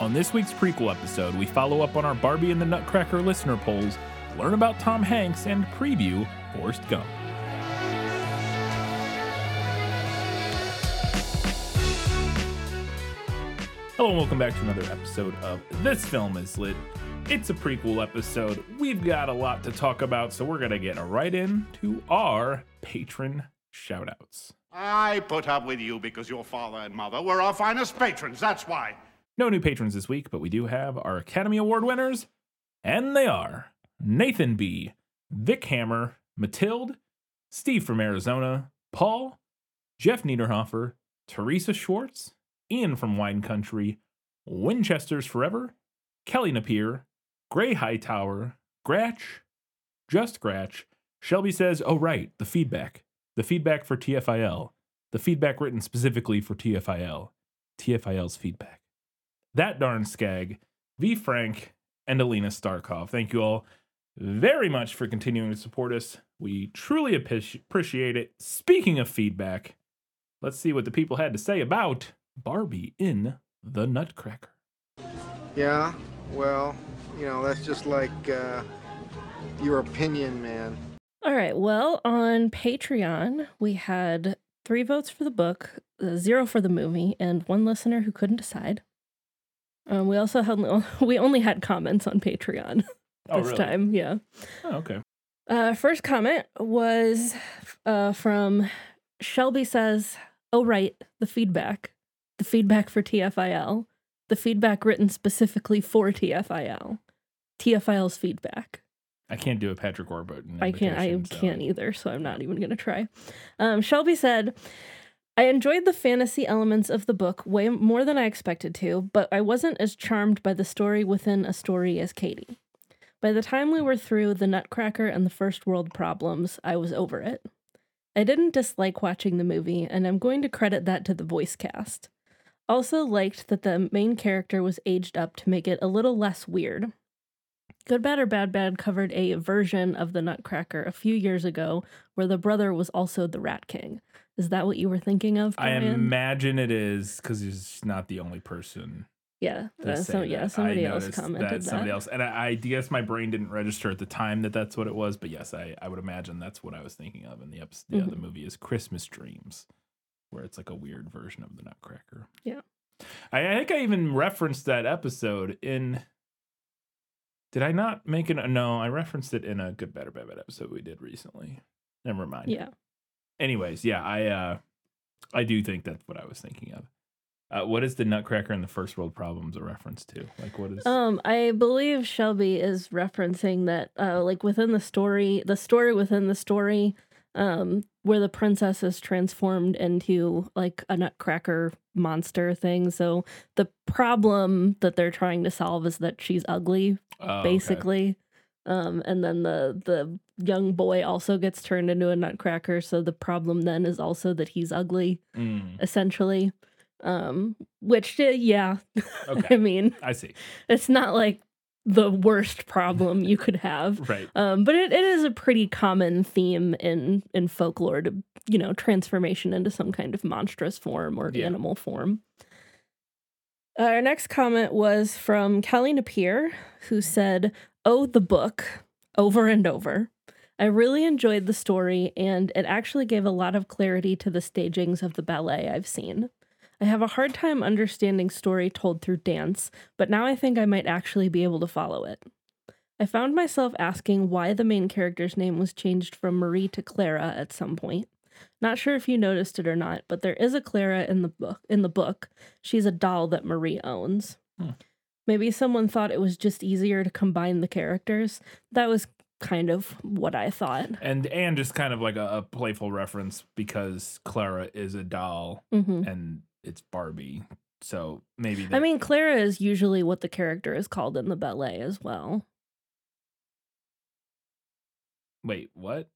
On this week's prequel episode, we follow up on our Barbie and the Nutcracker listener polls, learn about Tom Hanks, and preview Forrest Gump. Hello and welcome back to another episode of This Film is Lit. It's a prequel episode. We've got a lot to talk about, so we're going to get right into our patron shoutouts. I put up with you because your father and mother were our finest patrons, that's why. No new patrons this week, but we do have our Academy Award winners, and they are Nathan B., Vic Hammer, Matilde, Steve from Arizona, Paul, Jeff Niederhofer, Teresa Schwartz, Ian from Wine Country, Winchester's Forever, Kelly Napier, Gray Hightower, Gratch, Just Gratch, Shelby says, Oh, right, the feedback. The feedback for TFIL. The feedback written specifically for TFIL. TFIL's feedback. That darn skag, V. Frank, and Alina Starkov. Thank you all very much for continuing to support us. We truly appreciate it. Speaking of feedback, let's see what the people had to say about Barbie in the Nutcracker. Yeah, well, you know, that's just like uh, your opinion, man. All right. Well, on Patreon, we had three votes for the book, uh, zero for the movie, and one listener who couldn't decide. Um, we also had we only had comments on Patreon Oh, this really? time. Yeah. Oh, okay. Uh, first comment was uh, from Shelby says, "Oh right, the feedback, the feedback for TFIL, the feedback written specifically for TFIL, TFIL's feedback." I can't do a Patrick Warburton. I can't. I so- can't either. So I'm not even gonna try. Um, Shelby said, "I enjoyed the fantasy elements of the book way more than I expected to, but I wasn't as charmed by the story within a story as Katie. By the time we were through the Nutcracker and the First World Problems, I was over it. I didn't dislike watching the movie, and I'm going to credit that to the voice cast." Also liked that the main character was aged up to make it a little less weird. Good Bad or Bad Bad covered a version of the Nutcracker a few years ago where the brother was also the Rat King. Is that what you were thinking of? I imagine it is because he's not the only person. Yeah, uh, so, yeah. Somebody else commented that. Somebody else, and I, I guess my brain didn't register at the time that that's what it was. But yes, I, I would imagine that's what I was thinking of. in the episode, yeah, Mm-hmm. the movie is Christmas Dreams, where it's like a weird version of the Nutcracker. Yeah. I, I think I even referenced that episode in. Did I not make it? No, I referenced it in a Good, Better, Bad episode we did recently. Never mind. Yeah. Anyways, yeah, I uh, I do think that's what I was thinking of. Uh, what is the Nutcracker and the First World Problems a reference to? Like, what is? Um, I believe Shelby is referencing that, uh, like within the story, the story within the story, um, where the princess is transformed into like a Nutcracker monster thing. So the problem that they're trying to solve is that she's ugly, Oh, okay. basically. Um, and then the the young boy also gets turned into a Nutcracker. So the problem then is also that he's ugly, Mm, essentially. Um, which uh, yeah, I mean I see. it's not like the worst problem you could have. Right. Um, but it, it is a pretty common theme in in folklore to you know transformation into some kind of monstrous form or Yeah. animal form. Our next comment was from Kelly Napier, who said, "Oh, the book," over and over. I really enjoyed the story, and it actually gave a lot of clarity to the stagings of the ballet I've seen. I have a hard time understanding story told through dance, but now I think I might actually be able to follow it. I found myself asking why the main character's name was changed from Marie to Clara at some point. Not sure if you noticed it or not, but there is a Clara in the book. In the book, she's a doll that Marie owns. Hmm. Maybe someone thought it was just easier to combine the characters. That was kind of what I thought. And and just kind of like a, a playful reference because Clara is a doll hmm and it's Barbie, so maybe. I mean, Clara is usually what the character is called in the ballet as well. wait, what?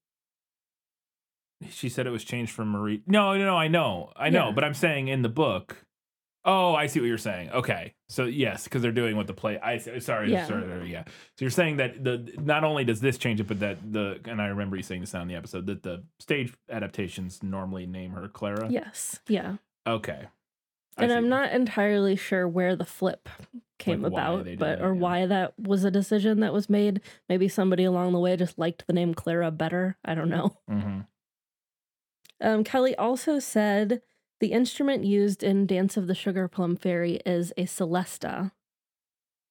She said it was changed from Marie. No, no, no. I know, I know, Yeah. but I'm saying in the book. Oh, I see what you're saying. Okay, so yes, because they're doing what the play. I sorry, Yeah. sorry, sorry, yeah. So you're saying that the not only does this change it, but that the and I remember you saying this on the episode that the stage adaptations normally name her Clara. Yes. Yeah. Okay. I and see. I'm not entirely sure where the flip came Like, about, but or yeah. why that was a decision that was made. Maybe somebody along the way just liked the name Clara better. I don't know. hmm Um, Kelly also said the instrument used in Dance of the Sugar Plum Fairy is a celesta.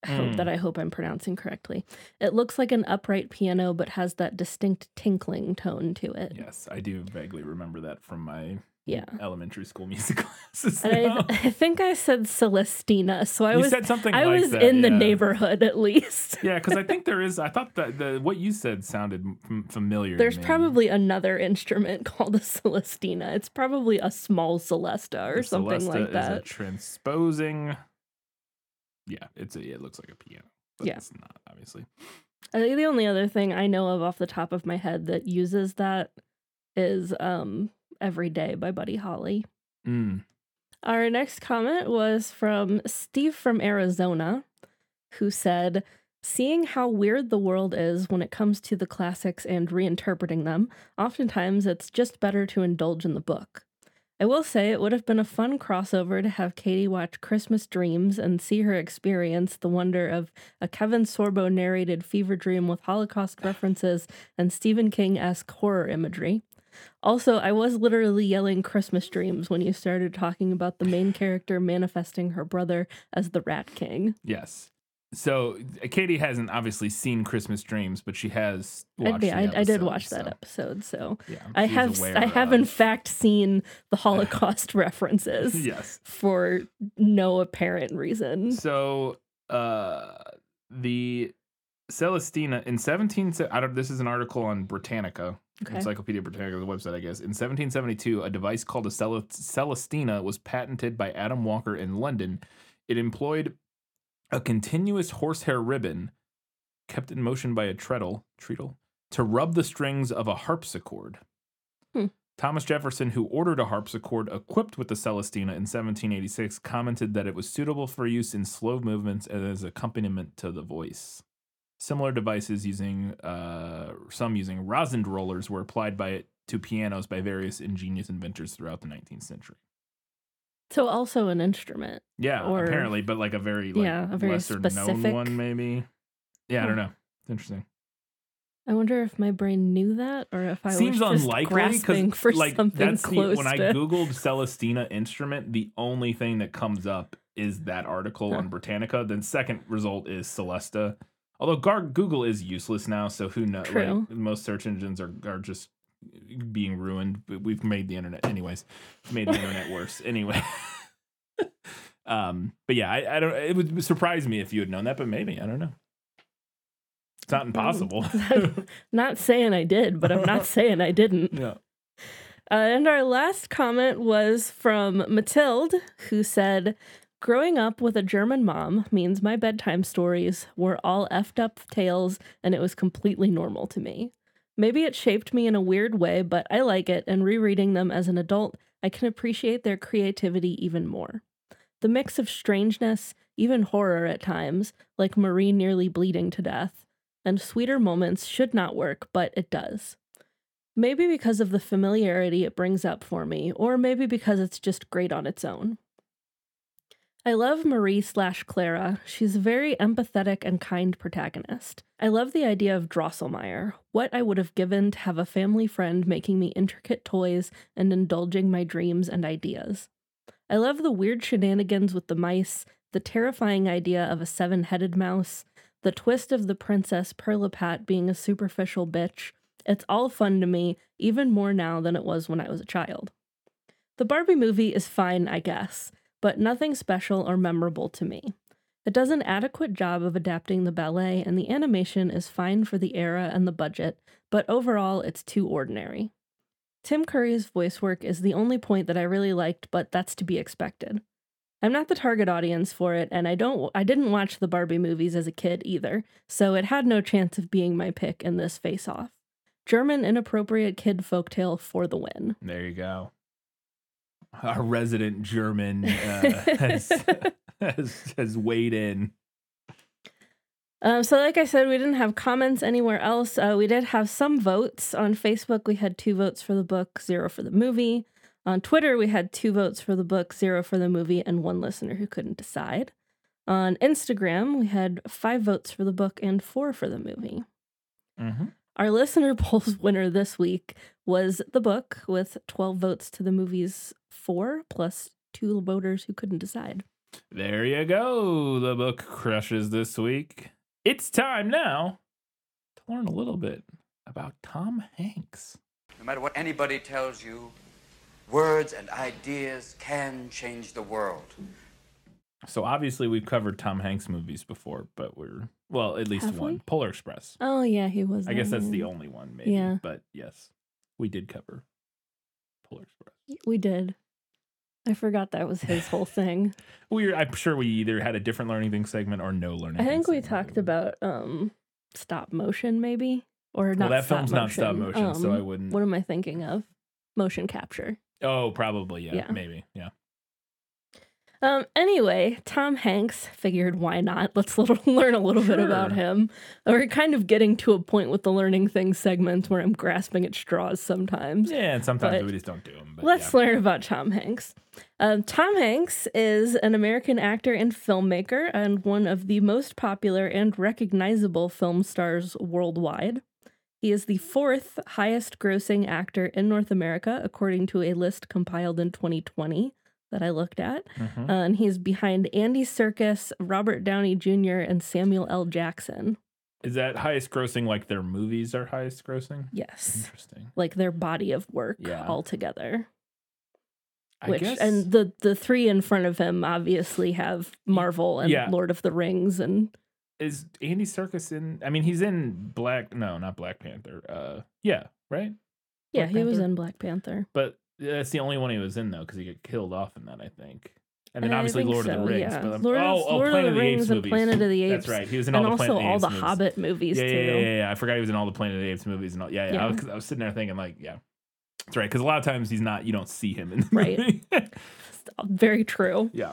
Mm. that I hope I'm pronouncing correctly. It looks like an upright piano, but has that distinct tinkling tone to it. Yes, I do vaguely remember that from my Yeah. elementary school music classes. I, I think I said Celestina, so I you was said something I like was that, in the neighborhood at least. Yeah, because I think there is. I thought that the what you said sounded m- familiar. There's probably another instrument called a Celestina. It's probably a small Celesta or The something Celesta like Is a that. transposing. Yeah, it's a. It looks like a piano. But Yeah. it's not obviously. I think the only other thing I know of off the top of my head that uses that is um Every Day by Buddy Holly. Mm. Our next comment was from Steve from Arizona, who said, Seeing how weird the world is when it comes to the classics and reinterpreting them, oftentimes it's just better to indulge in the book. I will say it would have been a fun crossover to have Katie watch Christmas Dreams and see her experience the wonder of a Kevin Sorbo narrated fever dream with Holocaust references and Stephen King esque horror imagery. Also, I was literally yelling Christmas dreams when you started talking about the main character manifesting her brother as the Rat King. Yes. So uh, Katie hasn't obviously seen Christmas Dreams, but she has I, watched. yeah, the I, I did watch that so, episode, so Yeah, I have I have in fact seen the Holocaust references yes. for no apparent reason. So uh the Celestina in 17 I don't this is an article on Britannica. Okay. Encyclopedia Britannica, the website, I guess. In 1772, a device called a Cele- Celestina was patented by Adam Walker in London. It employed a continuous horsehair ribbon kept in motion by a treadle, treadle to rub the strings of a harpsichord. Hmm. Thomas Jefferson, who ordered a harpsichord equipped with the Celestina in 1786, commented that it was suitable for use in slow movements and as accompaniment to the voice. Similar devices using uh, some using rosin rollers were applied by it to pianos by various ingenious inventors throughout the 19th century. So also an instrument. Yeah, Or- apparently, but like a very like Yeah, a very lesser known specific- one, maybe. Yeah, I Hmm. don't know. It's interesting. I wonder if my brain knew that or if I Seems was just unlikely grasping for like something that's close the, when I googled Celestina instrument, the only thing that comes up is that article Huh. on Britannica. Then second result is Celesta. Although Gar- Google is useless now, so who knows? Like, most search engines are are just being ruined. But we've made the internet, anyways. Made the internet worse, anyway. um, but yeah, I, I don't. It would surprise me if you had known that, but maybe I don't know. It's not impossible. not saying I did, but I'm not saying I didn't. yeah. Uh, and our last comment was from Mathilde, who said, Growing up with a German mom means my bedtime stories were all effed up tales and it was completely normal to me. Maybe it shaped me in a weird way, but I like it, and rereading them as an adult, I can appreciate their creativity even more. The mix of strangeness, even horror at times, like Marie nearly bleeding to death, and sweeter moments should not work, but it does. Maybe because of the familiarity it brings up for me, or maybe because it's just great on its own. I love Marie slash Clara. She's a very empathetic and kind protagonist. I love the idea of Drosselmeyer, what I would have given to have a family friend making me intricate toys and indulging my dreams and ideas. I love the weird shenanigans with the mice, the terrifying idea of a seven headed mouse, the twist of the princess Perlipat being a superficial bitch. It's all fun to me, even more now than it was when I was a child. The Barbie movie is fine, I guess, but nothing special or memorable to me. It does an adequate job of adapting the ballet, and the animation is fine for the era and the budget, but overall, it's too ordinary. Tim Curry's voice work is the only point that I really liked, but that's to be expected. I'm not the target audience for it, and I don't I didn't watch the Barbie movies as a kid either, so it had no chance of being my pick in this face-off. German inappropriate kid folktale for the win. There you go. Our resident German uh, has, has has weighed in. Um, so, like I said, we didn't have comments anywhere else. Uh, we did have some votes on Facebook. We had two votes for the book, zero for the movie. On Twitter, we had two votes for the book, zero for the movie, and one listener who couldn't decide. On Instagram, we had five votes for the book and four for the movie. Mm-hmm. Our listener polls winner this week was the book with 12 votes to the movie's four, plus two voters who couldn't decide. There you go. The book crushes this week. It's time now to learn a little bit about Tom Hanks. No matter what anybody tells you, words and ideas can change the world. So obviously we've covered Tom Hanks movies before, but we're well, at least Have one. we? Polar Express. Oh, yeah, he was. I guess there, that's the only one, maybe. Yeah. But yes, we did cover Polar Express. We did. I forgot that was his whole thing. We were, I'm sure we either had a different learning thing segment or no learning. I think we talked about um stop motion, maybe, or Well, not. that stop film's not stop motion, so I Um, wouldn't. What am I thinking of? Motion capture. Oh, probably yeah, Yeah. maybe yeah. Um. Anyway, Tom Hanks figured why not? Let's little, learn a little bit about him. We're kind of getting to a point with the learning things segments where I'm grasping at straws sometimes. Yeah, and sometimes But we just don't do them. But Let's yeah. learn about Tom Hanks. Um, Tom Hanks is an American actor and filmmaker and one of the most popular and recognizable film stars worldwide. He is the fourth highest grossing actor in North America, according to a list compiled in 2020 that I looked at. Mhm. Uh, and he's behind Andy Serkis, Robert Downey Jr., and Samuel L. Jackson. Is that highest grossing like their movies are highest grossing? Yes. Interesting. Like their body of work Yeah. altogether. I which guess, and the the three in front of him obviously have Marvel and yeah. Lord of the Rings and is Andy Serkis in? I mean, he's in Black. No, not Black Panther. Uh, yeah, right. yeah, Black he was in Black Panther. But that's the only one he was in though, because he got killed off in that, I think. And then obviously Lord of the Rings. yeah. But Lord, oh, oh, Lord Planet of the Rings Apes and movies. Planet of the Apes. That's right. He was in and all the also Planet of the all Apes the movies. Hobbit movies Yeah, too. yeah, yeah, yeah, yeah. I forgot he was in all the Planet of the Apes movies and all. Yeah, yeah. I, was, I was sitting there thinking like, yeah, that's right. Because a lot of times he's not. You don't see him in the Right. movie. Very true. yeah.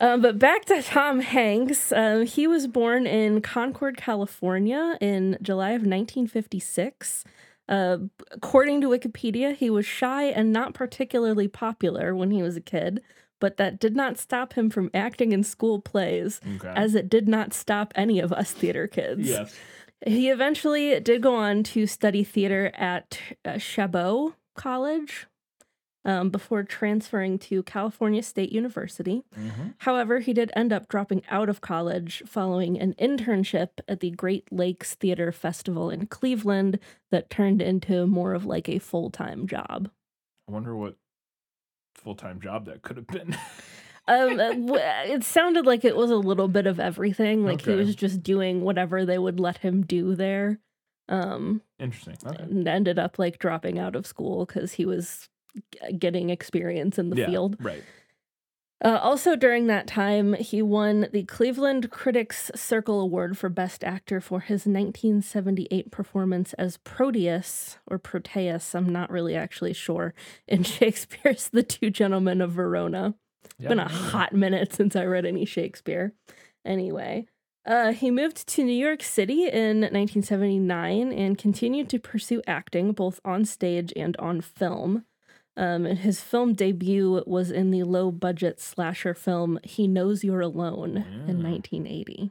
Um, but back to Tom Hanks. Um, he was born in Concord, California in July of 1956. Uh, according to Wikipedia, he was shy and not particularly popular when he was a kid, but that did not stop him from acting in school plays, Okay. as it did not stop any of us theater kids. yes. He eventually did go on to study theater at uh, Chabot College um, before transferring to California State University. Mhm. However, he did end up dropping out of college following an internship at the Great Lakes Theater Festival in Cleveland that turned into more of like a full time job. I wonder what full time job that could have been. Um, uh, it sounded like it was a little bit of everything. Like he was just doing whatever they would let him do there. Um, Interesting. Okay. and ended up like dropping out of school because he was getting experience in the yeah. field. Right. Uh, also, during that time, he won the Cleveland Critics Circle Award for Best Actor for his 1978 performance as Proteus or Proteus. I'm not really actually sure in Shakespeare's The Two Gentlemen of Verona. It's been a hot minute since I read any Shakespeare. Anyway, uh, he moved to New York City in 1979 and continued to pursue acting both on stage and on film. Um, and his film debut was in the low budget slasher film He Knows You're Alone in 1980.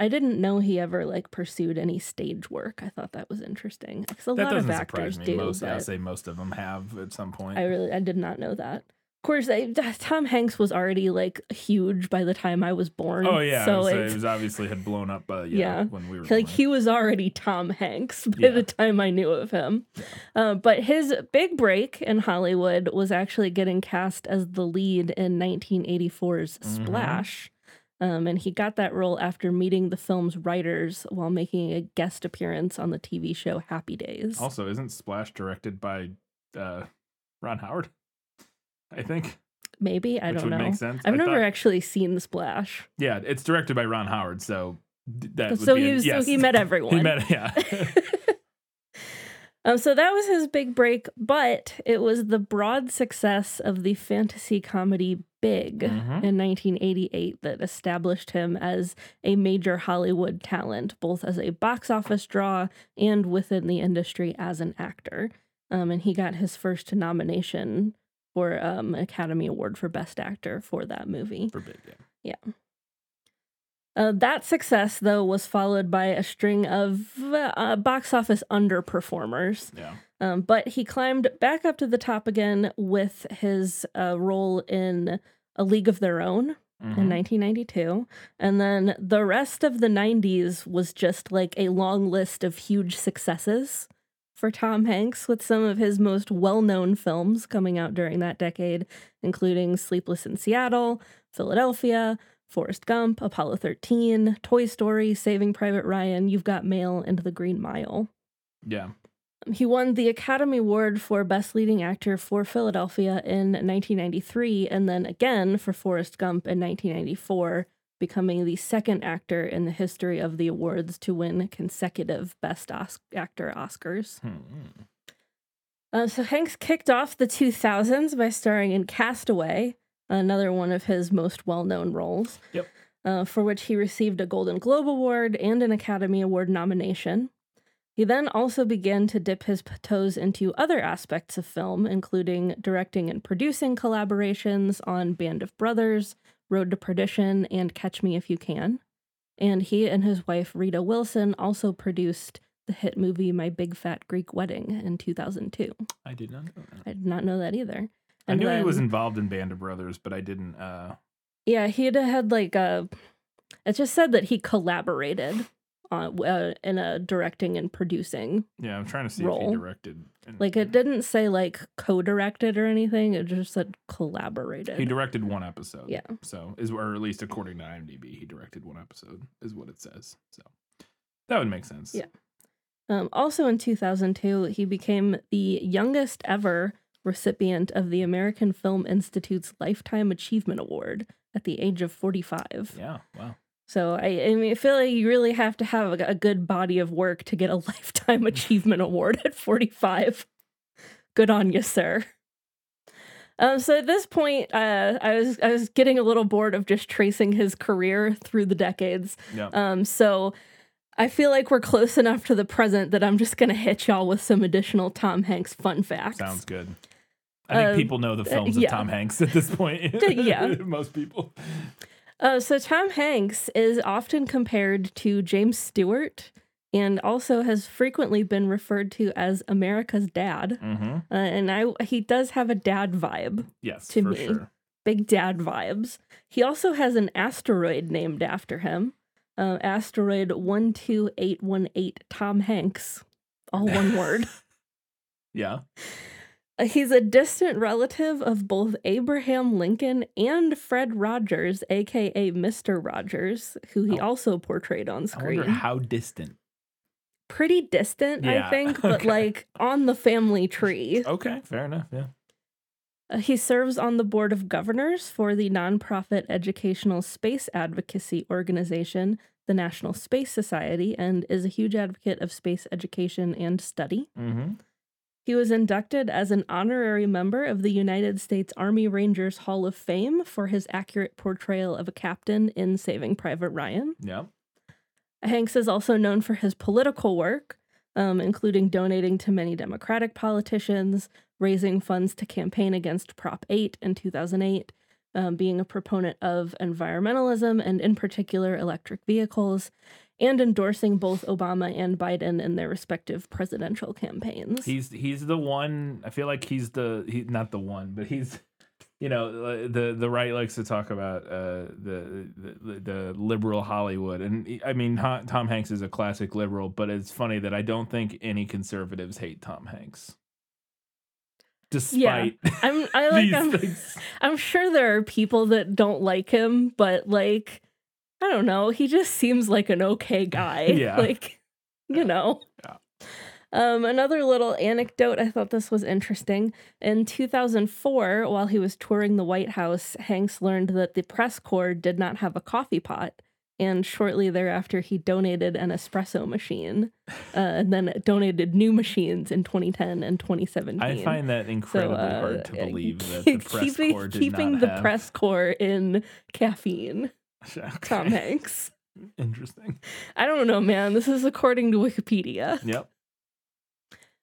I didn't know he ever like pursued any stage work. I thought that was interesting because a That lot of doesn't actors surprise me. do. most, I'd say most of them have at some point. I really I did not know that. Of course, I, Tom Hanks was already like huge by the time I was born. oh yeah, so so it was obviously had blown up. Yeah, Yeah. when we were like born. he was already Tom Hanks by Yeah. the time I knew of him. Uh, but his big break in Hollywood was actually getting cast as the lead in 1984's Mhm. Splash. Um, and he got that role after meeting the film's writers while making a guest appearance on the TV show Happy Days. Also, isn't Splash directed by uh, Ron Howard? I think. Maybe I don't know. make sense. I've I never thought- actually seen the Splash. Yeah, it's directed by Ron Howard, so that would so be he was, yes. so he met everyone. he met yeah. um, so that was his big break, but it was the broad success of the fantasy comedy Big Mhm. in 1988 that established him as a major Hollywood talent, both as a box office draw and within the industry as an actor. um, and he got his first nomination for um, an Academy Award for Best Actor for that movie. For big game. Uh, that success, though, was followed by a string of uh, box office underperformers. Yeah. Um, but he climbed back up to the top again with his uh, role in A League of Their Own in Mhm. 1992. And then the rest of the 90s was just like a long list of huge successes for Tom Hanks, with some of his most well known films coming out during that decade, including Sleepless in Seattle, Philadelphia, Forrest Gump, Apollo 13, Toy Story, Saving Private Ryan, You've Got Mail, and The Green Mile. Yeah. Um, he won the Academy Award for Best Leading Actor for Philadelphia in 1993, and then again for Forrest Gump in 1994, becoming the second actor in the history of the awards to win consecutive Best Os- Actor Oscars. Hmm. Uh, so Hanks kicked off the 2000s by starring in Castaway, another one of his most well-known roles. Yep. Uh, for which he received a Golden Globe Award and an Academy Award nomination. He then also began to dip his toes into other aspects of film, including directing and producing collaborations on Band of Brothers, Road to Perdition, and Catch Me If You Can. And he and his wife Rita Wilson also produced the hit movie My Big Fat Greek Wedding in 2002. I did not know that. I did not know that either. I knew he was involved in Band of Brothers, but I didn't. uh Yeah, he had had like a. It just said that he collaborated on uh, in a directing and producing. Yeah, I'm trying to see if he directed. and- Like it didn't say like co-directed or anything. It just said collaborated. He directed one episode. Yeah. So is or at least according to IMDb, he directed one episode is what it says. So that would make sense. Yeah. Um, also in 2002, he became the youngest ever recipient of the American Film Institute's Lifetime Achievement Award at the age of 45. Yeah. Wow. So I, I mean, I feel like you really have to have a, a good body of work to get a lifetime achievement award at 45. Good on you, sir. Um, so at this point, uh, I was I was getting a little bored of just tracing his career through the decades. Yeah. Um, so I feel like we're close enough to the present that I'm just gonna hit y'all with some additional Tom Hanks fun facts. Sounds good. I think Um, people know the films yeah. of Tom Hanks at this point. yeah. Most people. Uh, so Tom Hanks is often compared to James Stewart and also has frequently been referred to as America's dad. Mm-hmm. Uh, and I he does have a dad vibe, Yes, To for me. sure. big dad vibes. He also has an asteroid named after him, uh, asteroid 12818 Tom Hanks, all one word. Yeah. He's a distant relative of both Abraham Lincoln and Fred Rogers, aka Mr. Rogers, who he Oh. also portrayed on screen. how distant. Pretty distant, Yeah, I think, but okay. like on the family tree. Okay, fair enough. Yeah. Uh, he serves on the board of governors for the nonprofit educational space advocacy organization, the National Space Society, and is a huge advocate of space education and study. Mm-hmm. He was inducted as an honorary member of the United States Army Rangers Hall of Fame for his accurate portrayal of a captain in Saving Private Ryan. Yeah. Hanks is also known for his political work, um, including donating to many Democratic politicians, raising funds to campaign against Prop 8 in 2008, um, being a proponent of environmentalism and, in particular, electric vehicles, and endorsing both Obama and Biden in their respective presidential campaigns. He's he's the one. I feel like he's the he not the one, but he's you know uh, the the right likes to talk about uh, the, the the liberal Hollywood, and I mean Ha- Tom Hanks is a classic liberal, but it's funny that I don't think any conservatives hate Tom Hanks, despite I'm I like I'm, things. I'm sure there are people that don't like him, but like I don't know, he just seems like an okay guy. Yeah. Like, you know. Yeah. Um, another little anecdote, I thought this was interesting. In 2004, while he was touring the White House, Hanks learned that the press corps did not have a coffee pot. And shortly thereafter, he donated an espresso machine uh, and then donated new machines in 2010 and 2017 I find that incredibly hard to uh, believe that the press keeping, corps did keeping not the have. press corps in caffeine. Okay. Tom Hanks. Interesting. I don't know, man. This is according to Wikipedia. Yep.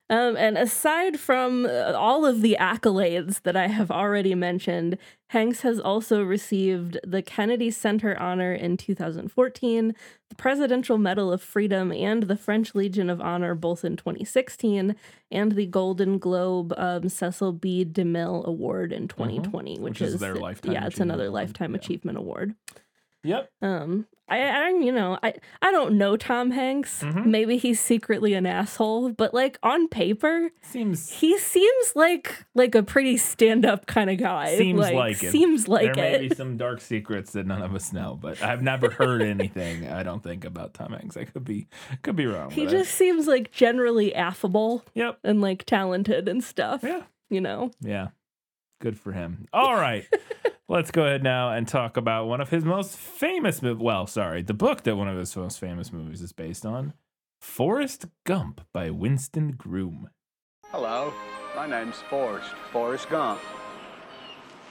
Um, and aside from uh, all of the accolades that I have already mentioned, Hanks has also received the Kennedy Center Honor in 2014, the Presidential Medal of Freedom, and the French Legion of Honor both in 2016, and the Golden Globe um, Cecil B. DeMille Award in 2020, which, Mm-hmm. Which is their Lifetime Yeah, it's another. Lifetime Yeah. Achievement Award. Yep. Um, I, I, you know, I, I don't know Tom Hanks. Mhm. Maybe he's secretly an asshole, but like on paper, Seems he seems like like a pretty stand-up kind of guy. Seems like it. Seems like there may be some dark secrets that none of us know, but I've never heard anything. I don't think about Tom Hanks. I could be could be wrong. he but I- just seems like generally affable yep. and like talented and stuff. Yeah. You know. Yeah. Good for him. All right. Let's go ahead now and talk about one of his most famous movies. Well, sorry, the book that one of his most famous movies is based on Forrest Gump by Winston Groom. Hello, my name's Forrest, Forrest Gump.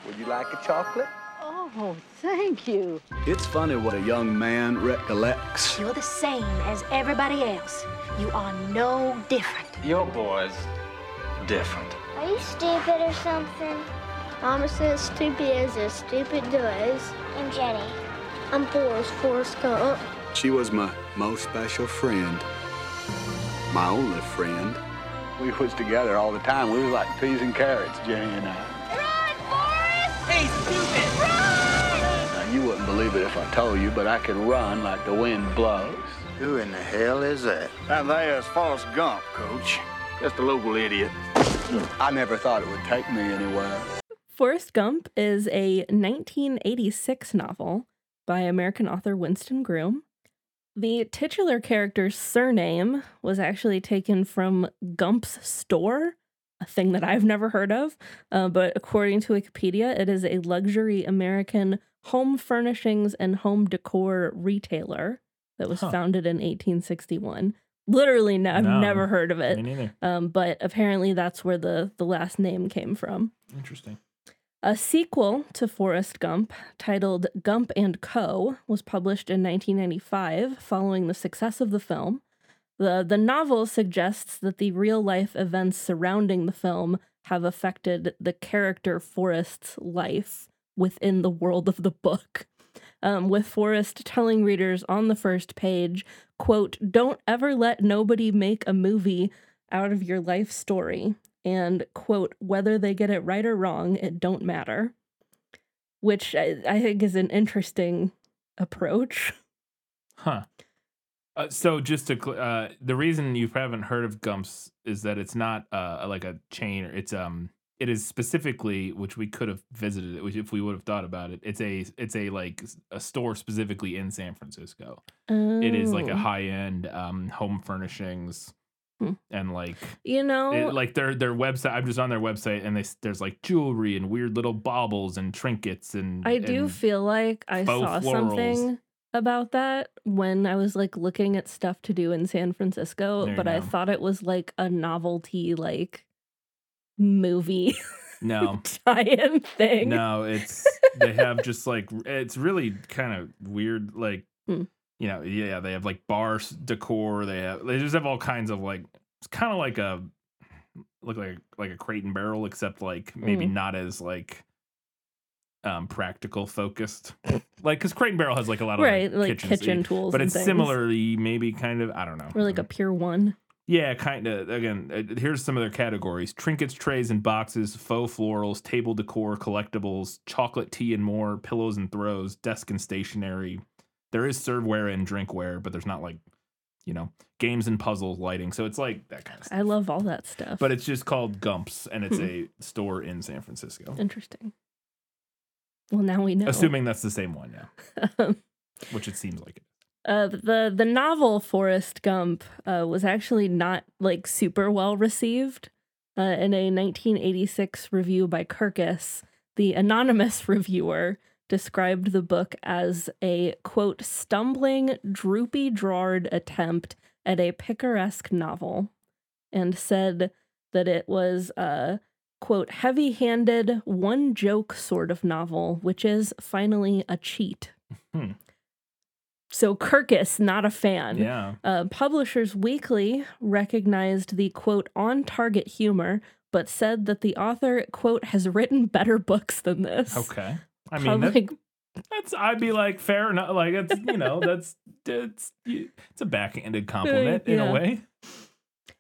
Would you like a chocolate? Oh, thank you. It's funny what a young man recollects. You're the same as everybody else. You are no different. Your boy's different. Are you stupid or something? Mama says stupid is as stupid does. I'm Jenny. I'm Forrest, Forrest Gump. She was my most special friend. My only friend. We was together all the time. We was like peas and carrots, Jenny and I. Run, Forrest! Hey, stupid! Run! Now, you wouldn't believe it if I told you, but I can run like the wind blows. Who in the hell is that? That there's Forrest Gump, Coach. Just a local idiot. I never thought it would take me anywhere. Forrest Gump is a 1986 novel by American author Winston Groom. The titular character's surname was actually taken from Gump's store, a thing that I've never heard of. Uh, but according to Wikipedia, it is a luxury American home furnishings and home decor retailer that was Huh. founded in 1861. Literally, no, I've No, never heard of it. Me it. neither. Um, but apparently, that's where the the last name came from. Interesting. A sequel to Forrest Gump, titled Gump and Co., was published in 1995 following the success of the film. The, the novel suggests that the real life events surrounding the film have affected the character Forrest's life within the world of the book. Um, with Forrest telling readers on the first page, quote, don't ever let nobody make a movie out of your life story and quote whether they get it right or wrong it don't matter which i, I think is an interesting approach Huh. Uh, so just to cl- uh, the reason you haven't heard of Gumps is that it's not uh, like a chain. Or it's um it is specifically which we could have visited it which if we would have thought about it. It's a it's a like a store specifically in San Francisco. It is like a Oh. high end um home furnishings Hmm. and like you know it, like their their website. I'm just on their website and they there's like jewelry and weird little baubles and trinkets and i do and- feel like i saw florals. something about that when i was like looking at stuff to do in san francisco There but i thought it was like a novelty like movie no tie-in thing No, it's they have just like it's really kind of weird. Like Hmm. You know, yeah, they have like bar decor. They have they just have all kinds of like it's kind of like a look like like a crate and barrel, except like maybe Mm. not as like um practical focused. like because crate and barrel has like a lot of right like, like kitchen, kitchen tools but it's things. similarly maybe kind of I don't know. or like a Pier One Yeah, kind of. Again, uh, here's some of their categories trinkets, trays, and boxes, faux florals, table decor, collectibles, chocolate tea and more, pillows and throws, desk and stationery. There is serveware and drinkware, but there's not like, you know, games and puzzles, lighting. So it's like that kind of stuff. i love all that stuff But it's just called Gumps, and it's Hmm. a store in San Francisco. interesting well now we know Assuming that's the same one, yeah, Um, which it seems like it. Uh, the the novel Forrest Gump uh, was actually not like super well received. Uh, in a 1986 review by Kirkus, the anonymous reviewer described the book as a quote stumbling, droopy drawed attempt at a picaresque novel, and said that it was a quote heavy-handed, one joke sort of novel, which is finally a cheat. Hmm. So Kirkus, not a fan. Yeah. Uh, Publishers Weekly recognized the quote on target humor, but said that the author quote has written better books than this. Okay. I mean, that- Public- that's I'd be like fair enough. Like it's you know that's it's it's a backhanded compliment in Yeah. a way.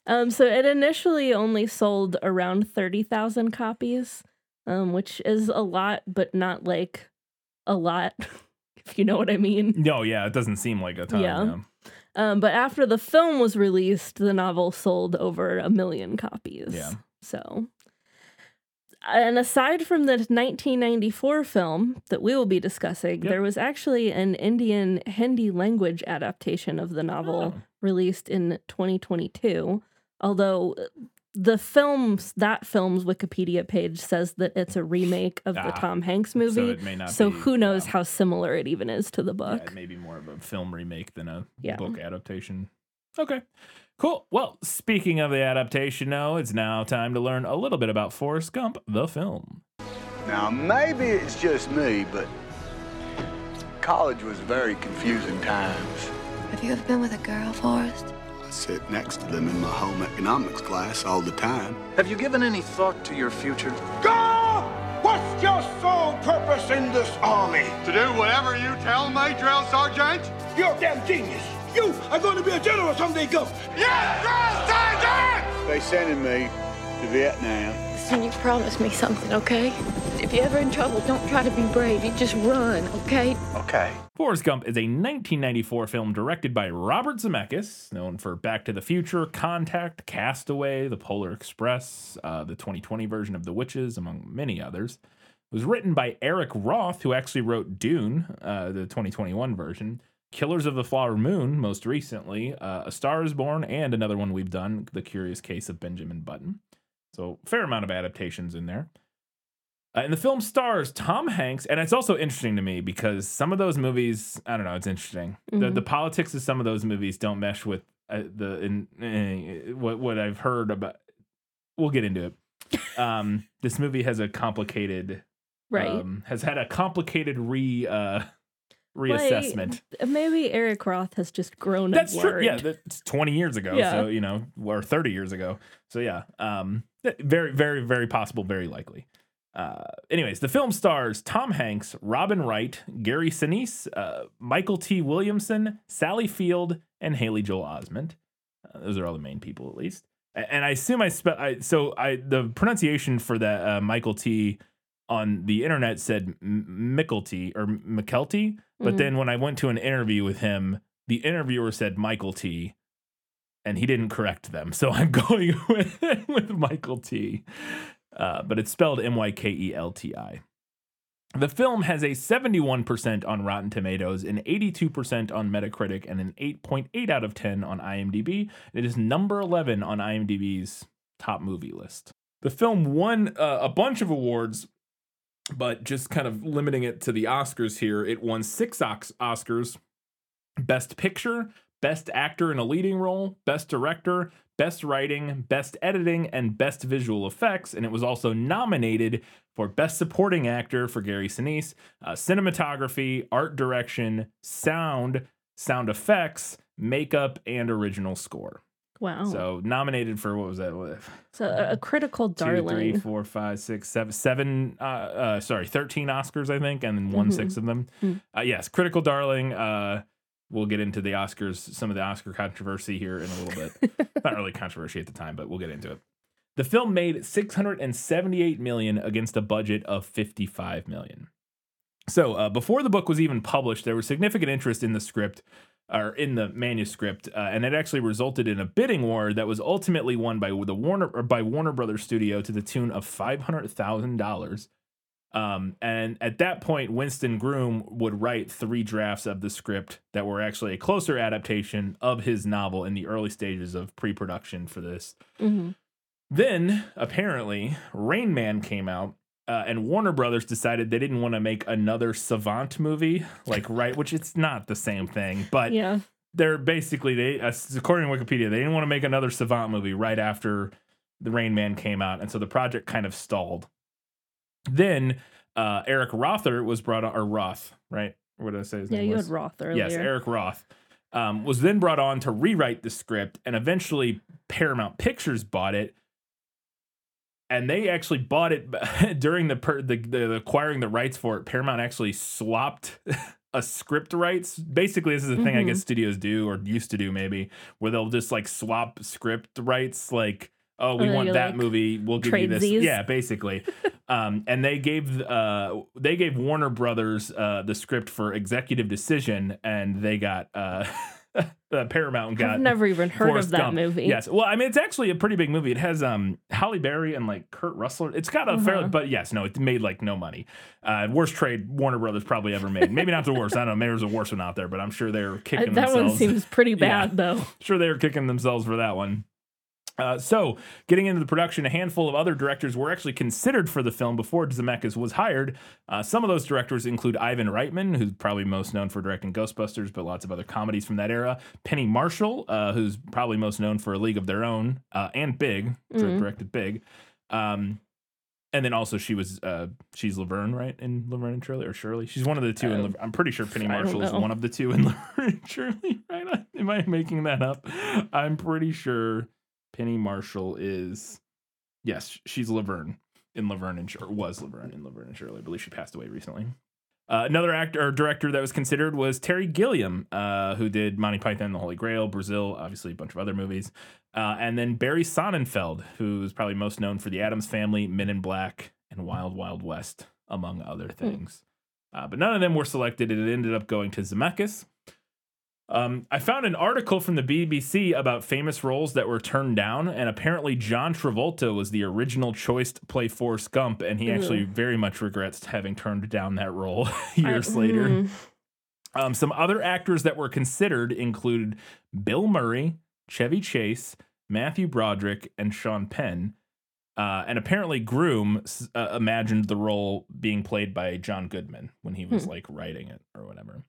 Um, so it initially only sold around 30,000 copies, um, which is a lot, but not like a lot, if you know what I mean. No, yeah, it doesn't seem like a ton. Yeah. Yeah. Um, but after the film was released, the novel sold over a million copies. Yeah. So, and aside from the 1994 film that we will be discussing, Yep. there was actually an Indian Hindi language adaptation of the novel Oh. released in 2022. Although uh, the film's that film's Wikipedia page says that it's a remake of the Ah, Tom Hanks so movie. it may not So be- who knows yeah. how similar it even is to the Yeah, book. it may be more of a film remake than a Yeah. book adaptation. Okay. Cool. Well, speaking of the adaptation, now it's now time to learn a little bit about Forrest Gump, the film. Now, maybe it's just me, but college was very confusing times. Have you ever been with a girl, Forrest? I sit next to them in my home economics class all the time. Have you given any thought to your future? Go! What's your sole purpose in this army? To do whatever you tell me, drill sergeant? You're a damn genius. You are going to be a general someday, Gump. Yes, drill sergeant! They sending me to Vietnam. Listen, you promised me something, okay? If you're ever in trouble, don't try to be brave. You just run, okay? Okay. Forrest Gump is a 1994 film directed by Robert Zemeckis, known for Back to the Future, Contact, Castaway, The Polar Express, uh, the 2020 version of The Witches, among many others. It was written by Eric Roth, who actually wrote Dune, uh, the 2021 version, Killers of the Flower Moon, most recently, uh, A Star is Born, and another one we've done, The Curious Case of Benjamin Button. So, fair amount of adaptations in there. Uh, and the film stars Tom Hanks, and it's also interesting to me because some of those movies, I don't know, it's interesting. The Mhm. the politics of some of those movies don't mesh with uh, the in, eh, what what I've heard about. We'll get into it. Um, this movie has a complicated, Right. Um, has had a complicated re uh, reassessment. Like, maybe Eric Roth has just grown up. That's true. Yeah, that's 20 years ago. Yeah. So, you know, or 30 years ago. So, yeah, um, very, very, very possible, very likely. Uh, anyways, the film stars Tom Hanks, Robin Wright, Gary Sinise, uh, Michael T. Williamson, Sally Field, and Haley Joel Osment. Uh, those are all the main people, at least. And I assume I spell. I so I the pronunciation for that uh, Michael T. on the internet said M- Mickelty or McKelty, but Mhm. then when I went to an interview with him, the interviewer said Michael T. And he didn't correct them, so I'm going with with Michael T. Uh, but it's spelled M Y K E L T I. The film has a 71% on Rotten Tomatoes, an 82% on Metacritic, and an 8.8 out of 10 on IMDb. It is number 11 on IMDb's top movie list. The film won uh, a bunch of awards, but just kind of limiting it to the Oscars here, it won six Oscars Best Picture, Best Actor in a Leading Role, Best Director, Best Writing, Best Editing, and Best Visual Effects. And it was also nominated for Best Supporting Actor for Gary Sinise, uh, Cinematography, Art Direction, Sound, Sound Effects, Makeup, and Original Score. Wow. So nominated for what was that? So a, critical darling. three, four, five, six, seven, seven. Uh, uh, sorry, thirteen Oscars, I think, and then won Mhm. six of them. Mm. Uh, yes, critical darling. Uh, we'll get into the Oscars, some of the Oscar controversy here in a little bit. Not really controversy at the time, but we'll get into it. The film made 678 million against a budget of 55 million. So uh, before the book was even published, there was significant interest in the script or in the manuscript, uh, and it actually resulted in a bidding war that was ultimately won by the Warner or by Warner Brothers Studio to the tune of five hundred thousand dollars. Um, and at that point, Winston Groom would write three drafts of the script that were actually a closer adaptation of his novel in the early stages of pre-production for this. hmm Then, apparently, Rain Man came out, uh, and Warner Brothers decided they didn't want to make another Savant movie, like right, which it's not the same thing, but Yeah. they're basically they, uh, according to Wikipedia, they didn't want to make another Savant movie right after the Rain Man came out, and so the project kind of stalled. Then uh, Eric Rother was brought on, or Roth, right? What did I say his Yeah, name you was? had Roth earlier. Yes, Eric Roth. Um, was then brought on to rewrite the script, and eventually Paramount Pictures bought it. And they actually bought it during the, per, the the acquiring the rights for it. Paramount actually swapped a script rights. Basically, this is a thing I Mhm. guess studios do or used to do maybe, where they'll just like swap script rights. Like, oh, we Oh, want that like, movie. We'll give you this. tradesies? Yeah, basically. um, and they gave uh they gave Warner Brothers uh the script for Executive Decision, and they got uh, Paramount got I've never even heard Forrest of that Gump. movie. Yes. Well, I mean, it's actually a pretty big movie. It has um Halle Berry and like Kurt Russell. It's got a fairly, Uh-huh. but yes, no, it made like no money. Uh, worst trade Warner Brothers probably ever made. Maybe not the worst. I don't know. Maybe there's a worse one out there, but I'm sure they're I- kicking that themselves. one seems pretty Yeah. bad though. sure they were kicking themselves for that one. Uh, so, getting into the production, a handful of other directors were actually considered for the film before Zemeckis was hired. Uh, some of those directors include Ivan Reitman, who's probably most known for directing Ghostbusters, but lots of other comedies from that era. Penny Marshall, uh, who's probably most known for A League of Their Own uh, and Big, Mhm. directed Big. Um, and then also she was uh, she's Laverne, right? In Laverne and Shirley, or Shirley? She's one of the two. in I'm pretty sure Penny Marshall is one of the two in Laverne and Shirley, right? Am I making that up? I'm pretty sure Penny Marshall is yes, she's Laverne in Laverne and Shirley. Was Laverne in Laverne and Shirley? I believe she passed away recently. Uh, another actor or director that was considered was Terry Gilliam, uh, who did Monty Python and the Holy Grail, Brazil, obviously a bunch of other movies. Uh, and then Barry Sonnenfeld, who's probably most known for The Addams Family, Men in Black, and Wild Wild West, among other things. Uh, but none of them were selected, and it ended up going to Zemeckis. Um, I found an article from the BBC about famous roles that were turned down, and apparently John Travolta was the original choice to play Forrest Gump, and he actually very much regrets having turned down that role years I- later. mm. Um, some other actors that were considered included Bill Murray, Chevy Chase, Matthew Broderick, and Sean Penn. Uh, and apparently, Groom uh, imagined the role being played by John Goodman when he was Hmm. like writing it or whatever.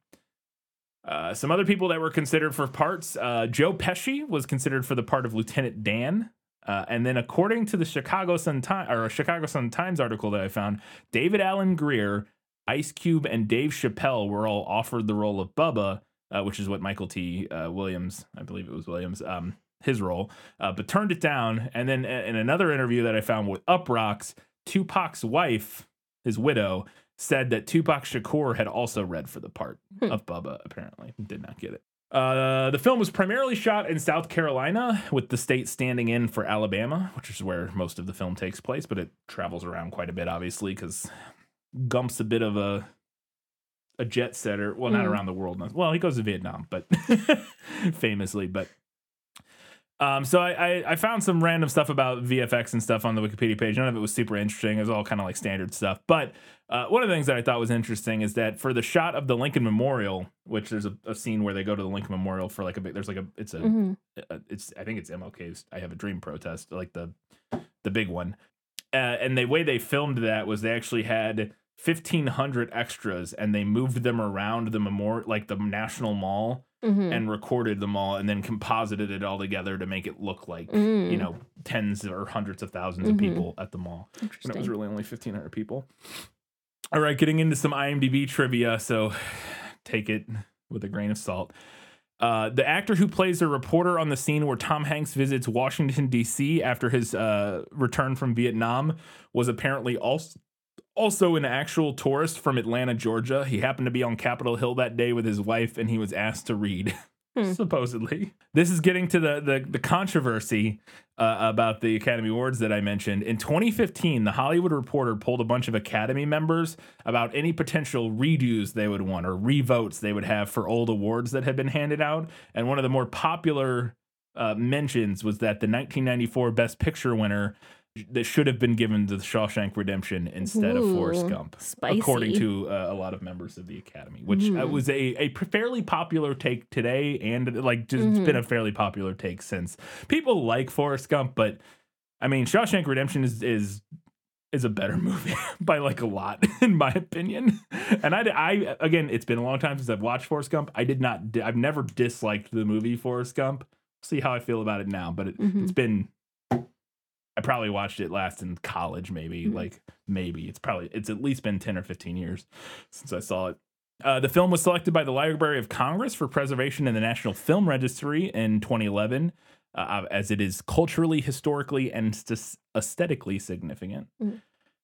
Uh, some other people that were considered for parts uh, Joe Pesci was considered for the part of Lieutenant Dan. Uh, and then, according to the Chicago Sun Times or Chicago Sun Times article that I found, David Alan Grier, Ice Cube, and Dave Chappelle were all offered the role of Bubba, uh, which is what Michael T. Uh, Williams, I believe it was Williams, um, his role, but turned it down. And then, in another interview that I found with Uproxx, Tupac's wife, his widow, said that Tupac Shakur had also read for the part Hmm. of Bubba, apparently. Did not get it. Uh, the film was primarily shot in South Carolina, with the state standing in for Alabama, which is where most of the film takes place, but it travels around quite a bit, obviously, because Gump's a bit of a a jet setter. Well, not Mm. around the world. Well, he goes to Vietnam, but famously, but um, so I, I I found some random stuff about VFX and stuff on the Wikipedia page. None of it was super interesting. It was all kind of like standard stuff. But uh, one of the things that I thought was interesting is that for the shot of the Lincoln Memorial, which there's a, a scene where they go to the Lincoln Memorial for like a big, there's like a, it's a, Mhm. a- it's I think it's MLK's I Have a Dream protest, like the the big one. Uh, and the way they filmed that was they actually had 1500 extras and they moved them around the memorial like the national mall Mhm. and recorded them all and then composited it all together to make it look like you Mm. know tens or hundreds of 1000s Mhm. of people at the mall when it was really only 1500 people all right getting into some imdb trivia so take it with a grain of salt uh, the actor who plays a reporter on the scene where Tom Hanks visits Washington D.C. after his uh, return from Vietnam was apparently also also an actual tourist from Atlanta, Georgia. He happened to be on Capitol Hill that day with his wife, and he was asked to read. Hmm. Supposedly, this is getting to the the, the controversy uh, about the Academy Awards that I mentioned. In 2015, the Hollywood Reporter pulled a bunch of Academy members about any potential redos they would want or revotes they would have for old awards that had been handed out. And one of the more popular uh, mentions was that the 1994 Best Picture winner that should have been given to the Shawshank Redemption instead of Forrest Ooh, Gump, according to uh, a lot of members of the Academy, which uh, Mhm. was a, a fairly popular take today, and like just it's been a fairly popular take since. People like Forrest Gump, but I mean, Shawshank Redemption is is is a better movie by like a lot, in my opinion. And I, I again, it's been a long time since I've watched Forrest Gump. I did not, I've never disliked the movie Forrest Gump. See how I feel about it now, but it, Mhm. it's been. I probably watched it last in college, maybe Mhm. like maybe it's probably it's at least been ten or fifteen years since I saw it. Uh, the film was selected by the Library of Congress for preservation in the National Film Registry in 2011, uh, as it is culturally, historically, and st- aesthetically significant. Mm.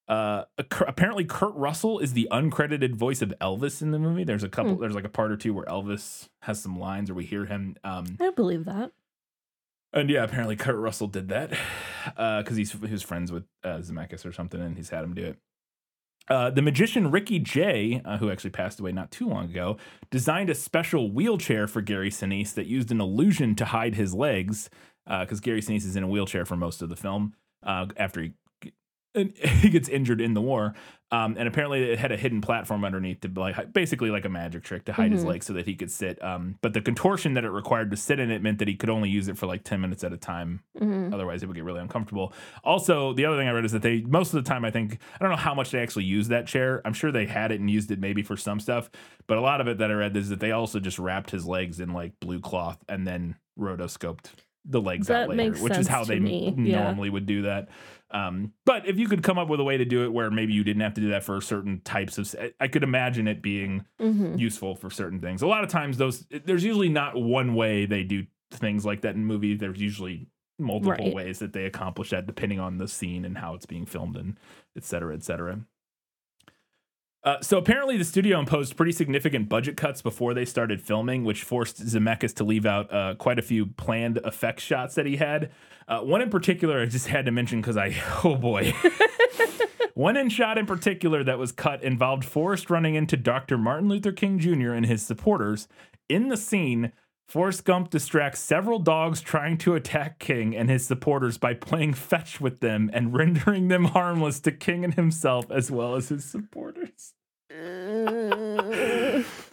Uh, apparently, Kurt Russell is the uncredited voice of Elvis in the movie. There's a couple. Mm. There's like a part or two where Elvis has some lines, or we hear him. Um, I don't believe that. And yeah, apparently Kurt Russell did that because he's he was friends with uh, Zemeckis or something, and he's had him do it. Uh, the magician Ricky Jay, uh, who actually passed away not too long ago, designed a special wheelchair for Gary Sinise that used an illusion to hide his legs, because Gary Sinise is in a wheelchair for most of the film uh, after he and he gets injured in the war. Um, and apparently it had a hidden platform underneath to like basically like a magic trick to hide his Mhm. legs so that he could sit. Um, but the contortion that it required to sit in it meant that he could only use it for like 10 minutes at a time. Mhm. Otherwise it would get really uncomfortable. Also, the other thing I read is that they most of the time I think I don't know how much they actually used that chair. I'm sure they had it and used it maybe for some stuff, but a lot of it that I read is that they also just wrapped his legs in like blue cloth and then rotoscoped the legs That out later, which is how they me, yeah. normally would do that. Um, but if you could come up with a way to do it where maybe you didn't have to do that for certain types of, I- I could imagine it being Mhm. useful for certain things. A lot of times, those there's usually not one way they do things like that in movies. There's usually multiple Right. ways that they accomplish that depending on the scene and how it's being filmed and et cetera, et cetera. Uh, so apparently, the studio imposed pretty significant budget cuts before they started filming, which forced Zemeckis to leave out uh, quite a few planned effects shots that he had. Uh, one in particular, I just had to mention because I, oh boy, one in shot in particular that was cut involved Forrest running into Dr. Martin Luther King Jr. and his supporters. In the scene, Forrest Gump distracts several dogs trying to attack King and his supporters by playing fetch with them and rendering them harmless to King and himself as well as his supporters.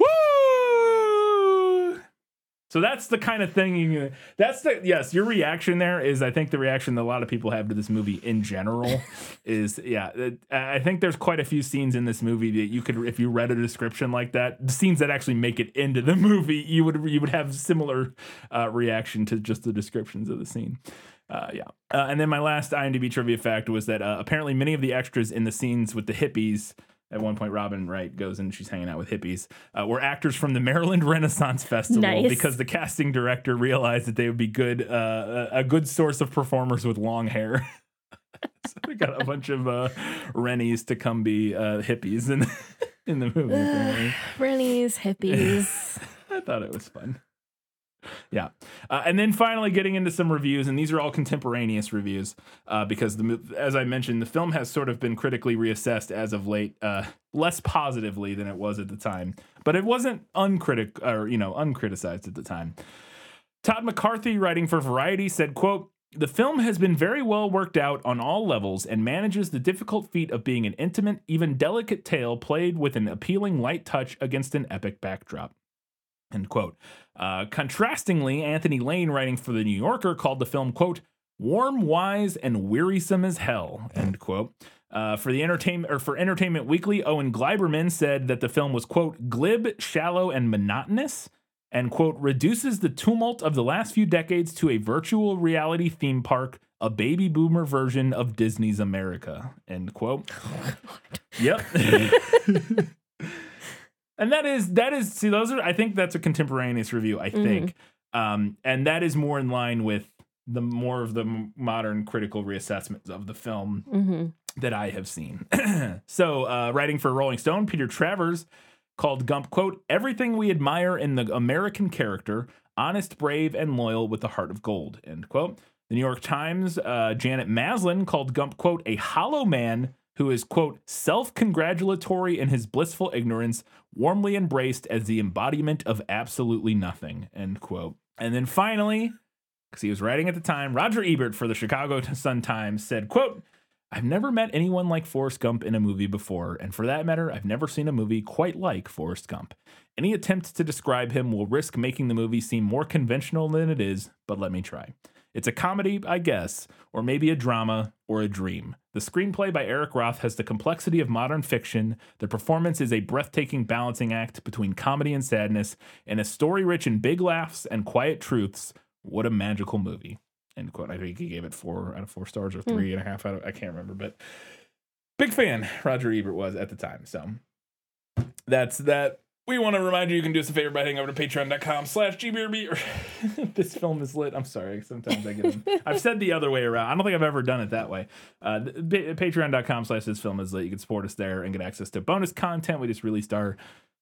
So that's the kind of thing you that's the yes, your reaction there is I think the reaction that a lot of people have to this movie in general is yeah, it- I think there's quite a few scenes in this movie that you could if you read a description like that, the scenes that actually make it into the movie, you would you would have similar uh, reaction to just the descriptions of the scene. Uh, yeah. Uh, and then my last IMDb trivia fact was that uh, apparently many of the extras in the scenes with the hippies, at one point Robin Wright goes and she's hanging out with hippies, uh, were actors from the Maryland Renaissance Festival Nice. because the casting director realized that they would be good, uh, a good source of performers with long hair. so they got a bunch of uh, Rennies to come be uh, hippies in in the movie. Rennies, hippies. I thought it was fun. Yeah, uh, and then finally getting into some reviews, and these are all contemporaneous reviews uh, because the as I mentioned, the film has sort of been critically reassessed as of late, uh, less positively than it was at the time, but it wasn't uncritic or you know uncriticized at the time. Todd McCarthy, writing for Variety, said, "quote." The film has been very well worked out on all levels and manages the difficult feat of being an intimate, even delicate tale played with an appealing light touch against an epic backdrop. End quote. Uh, contrastingly, Anthony Lane, writing for The New Yorker, called the film, quote, warm, wise, and wearisome as hell, end quote. Uh, for the entertainment or for Entertainment Weekly, Owen Gleiberman said that the film was quote glib, shallow, and monotonous, and quote reduces the tumult of the last few decades to a virtual reality theme park, a baby boomer version of Disney's America. End quote. Yep. and that is that is see those are I think that's a contemporaneous review. I think, um, and that is more in line with the more of the m- modern critical reassessments of the film hmm that I have seen. so, uh, writing for Rolling Stone, Peter Travers called Gump, quote, everything we admire in the American character, honest, brave, and loyal with the heart of gold, end quote. The New York Times, uh, Janet Maslin called Gump, quote, a hollow man who is, quote, self congratulatory in his blissful ignorance, warmly embraced as the embodiment of absolutely nothing, end quote. And then finally, because he was writing at the time, Roger Ebert for the Chicago Sun Times said, quote, I've never met anyone like Forrest Gump in a movie before, and for that matter, I've never seen a movie quite like Forrest Gump. Any attempt to describe him will risk making the movie seem more conventional than it is, but let me try. It's a comedy, I guess, or maybe a drama or a dream. The screenplay by Eric Roth has the complexity of modern fiction. The performance is a breathtaking balancing act between comedy and sadness, and a story rich in big laughs and quiet truths. What a magical movie. End quote. I think he gave it four out of four stars or hmm. three and a half out of I can't remember, but big fan Roger Ebert was at the time. So that's that We want to remind you you can do us a favor by heading over to patreon.com slash gbrb. this film is lit. I'm sorry. Sometimes I get them. I've said the other way around. I don't think I've ever done it that way. Uh, patreon.com slash this film is lit. You can support us there and get access to bonus content. We just released our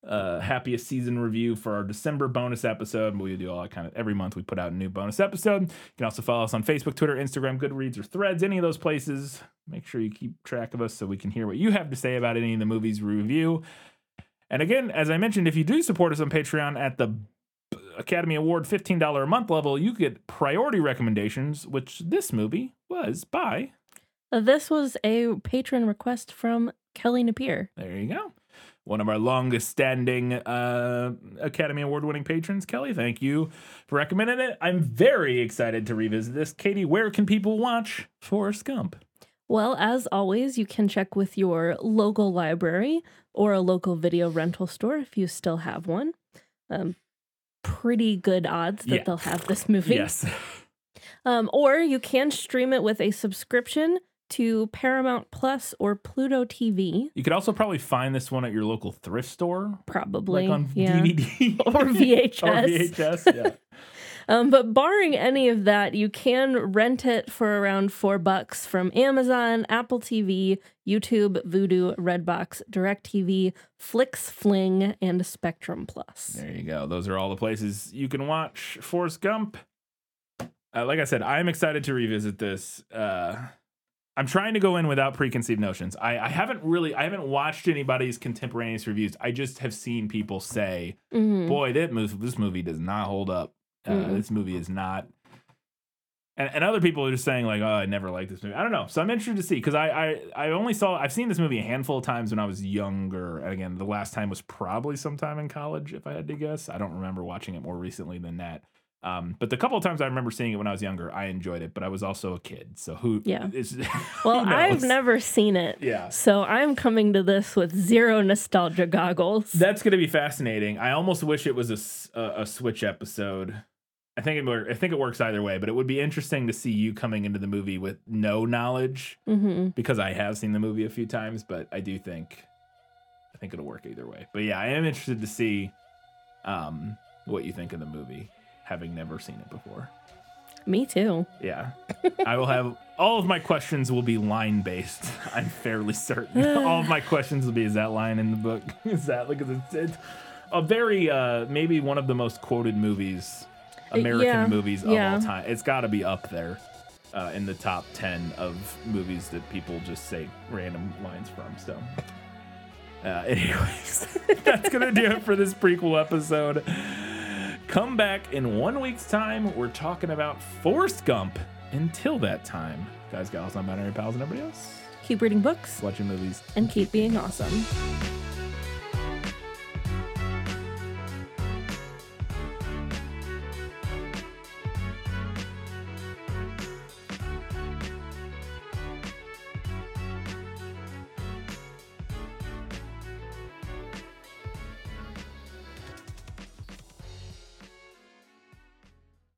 uh, happiest season review for our December bonus episode. We do all that kind of every month. We put out a new bonus episode. You can also follow us on Facebook, Twitter, Instagram, Goodreads, or Threads. Any of those places. Make sure you keep track of us so we can hear what you have to say about any of the movies we review. And again, as I mentioned, if you do support us on Patreon at the Academy Award $15 a month level, you get priority recommendations, which this movie was by. This was a patron request from Kelly Napier. There you go. One of our longest standing uh, Academy Award winning patrons, Kelly. Thank you for recommending it. I'm very excited to revisit this. Katie, where can people watch Forrest Gump? Well, as always, you can check with your local library or a local video rental store if you still have one. Um, pretty good odds that yeah. they'll have this movie. Yes. Um, or you can stream it with a subscription to Paramount Plus or Pluto TV. You could also probably find this one at your local thrift store. Probably. Like on yeah. DVD. or VHS. or VHS, yeah. Um, but barring any of that, you can rent it for around four bucks from Amazon, Apple TV, YouTube, Vudu, Redbox, DirecTV, Flix Fling, and Spectrum Plus. There you go. Those are all the places you can watch Forrest Gump. Uh, like I said, I'm excited to revisit this. Uh, I'm trying to go in without preconceived notions. I, I, haven't really, I haven't watched anybody's contemporaneous reviews. I just have seen people say, mm-hmm. "Boy, that movie, this movie does not hold up." Uh, mm This movie is not. And, and other people are just saying like, "Oh, I never liked this movie." I don't know. So I'm interested to see because I, I I only saw I've seen this movie a handful of times when I was younger. And again, the last time was probably sometime in college, if I had to guess. I don't remember watching it more recently than that. Um, but the couple of times I remember seeing it when I was younger, I enjoyed it. But I was also a kid, so who? Yeah. Is, well, I've never seen it. Yeah. So I'm coming to this with zero nostalgia goggles. That's gonna be fascinating. I almost wish it was a, a, a Switch episode I think it I think it works either way, but it would be interesting to see you coming into the movie with no knowledge mm-hmm. because I have seen the movie a few times, but I do think I think it'll work either way. But yeah, I am interested to see um, what you think of the movie, having never seen it before. Me too. Yeah, I will have all of my questions will be line based. I'm fairly certain all of my questions will be: Is that line in the book? Is that because it's, it's a very uh, maybe one of the most quoted movies American yeah, movies of yeah. all time. It's got to be up there uh, in the top 10 of movies that people just say random lines from. So, uh, anyways, that's going to do it for this prequel episode. Come back in one week's time. We're talking about Forrest Gump. Until that time, guys, gals, non binary pals, and everybody else, keep reading books, watching movies, and keep being awesome.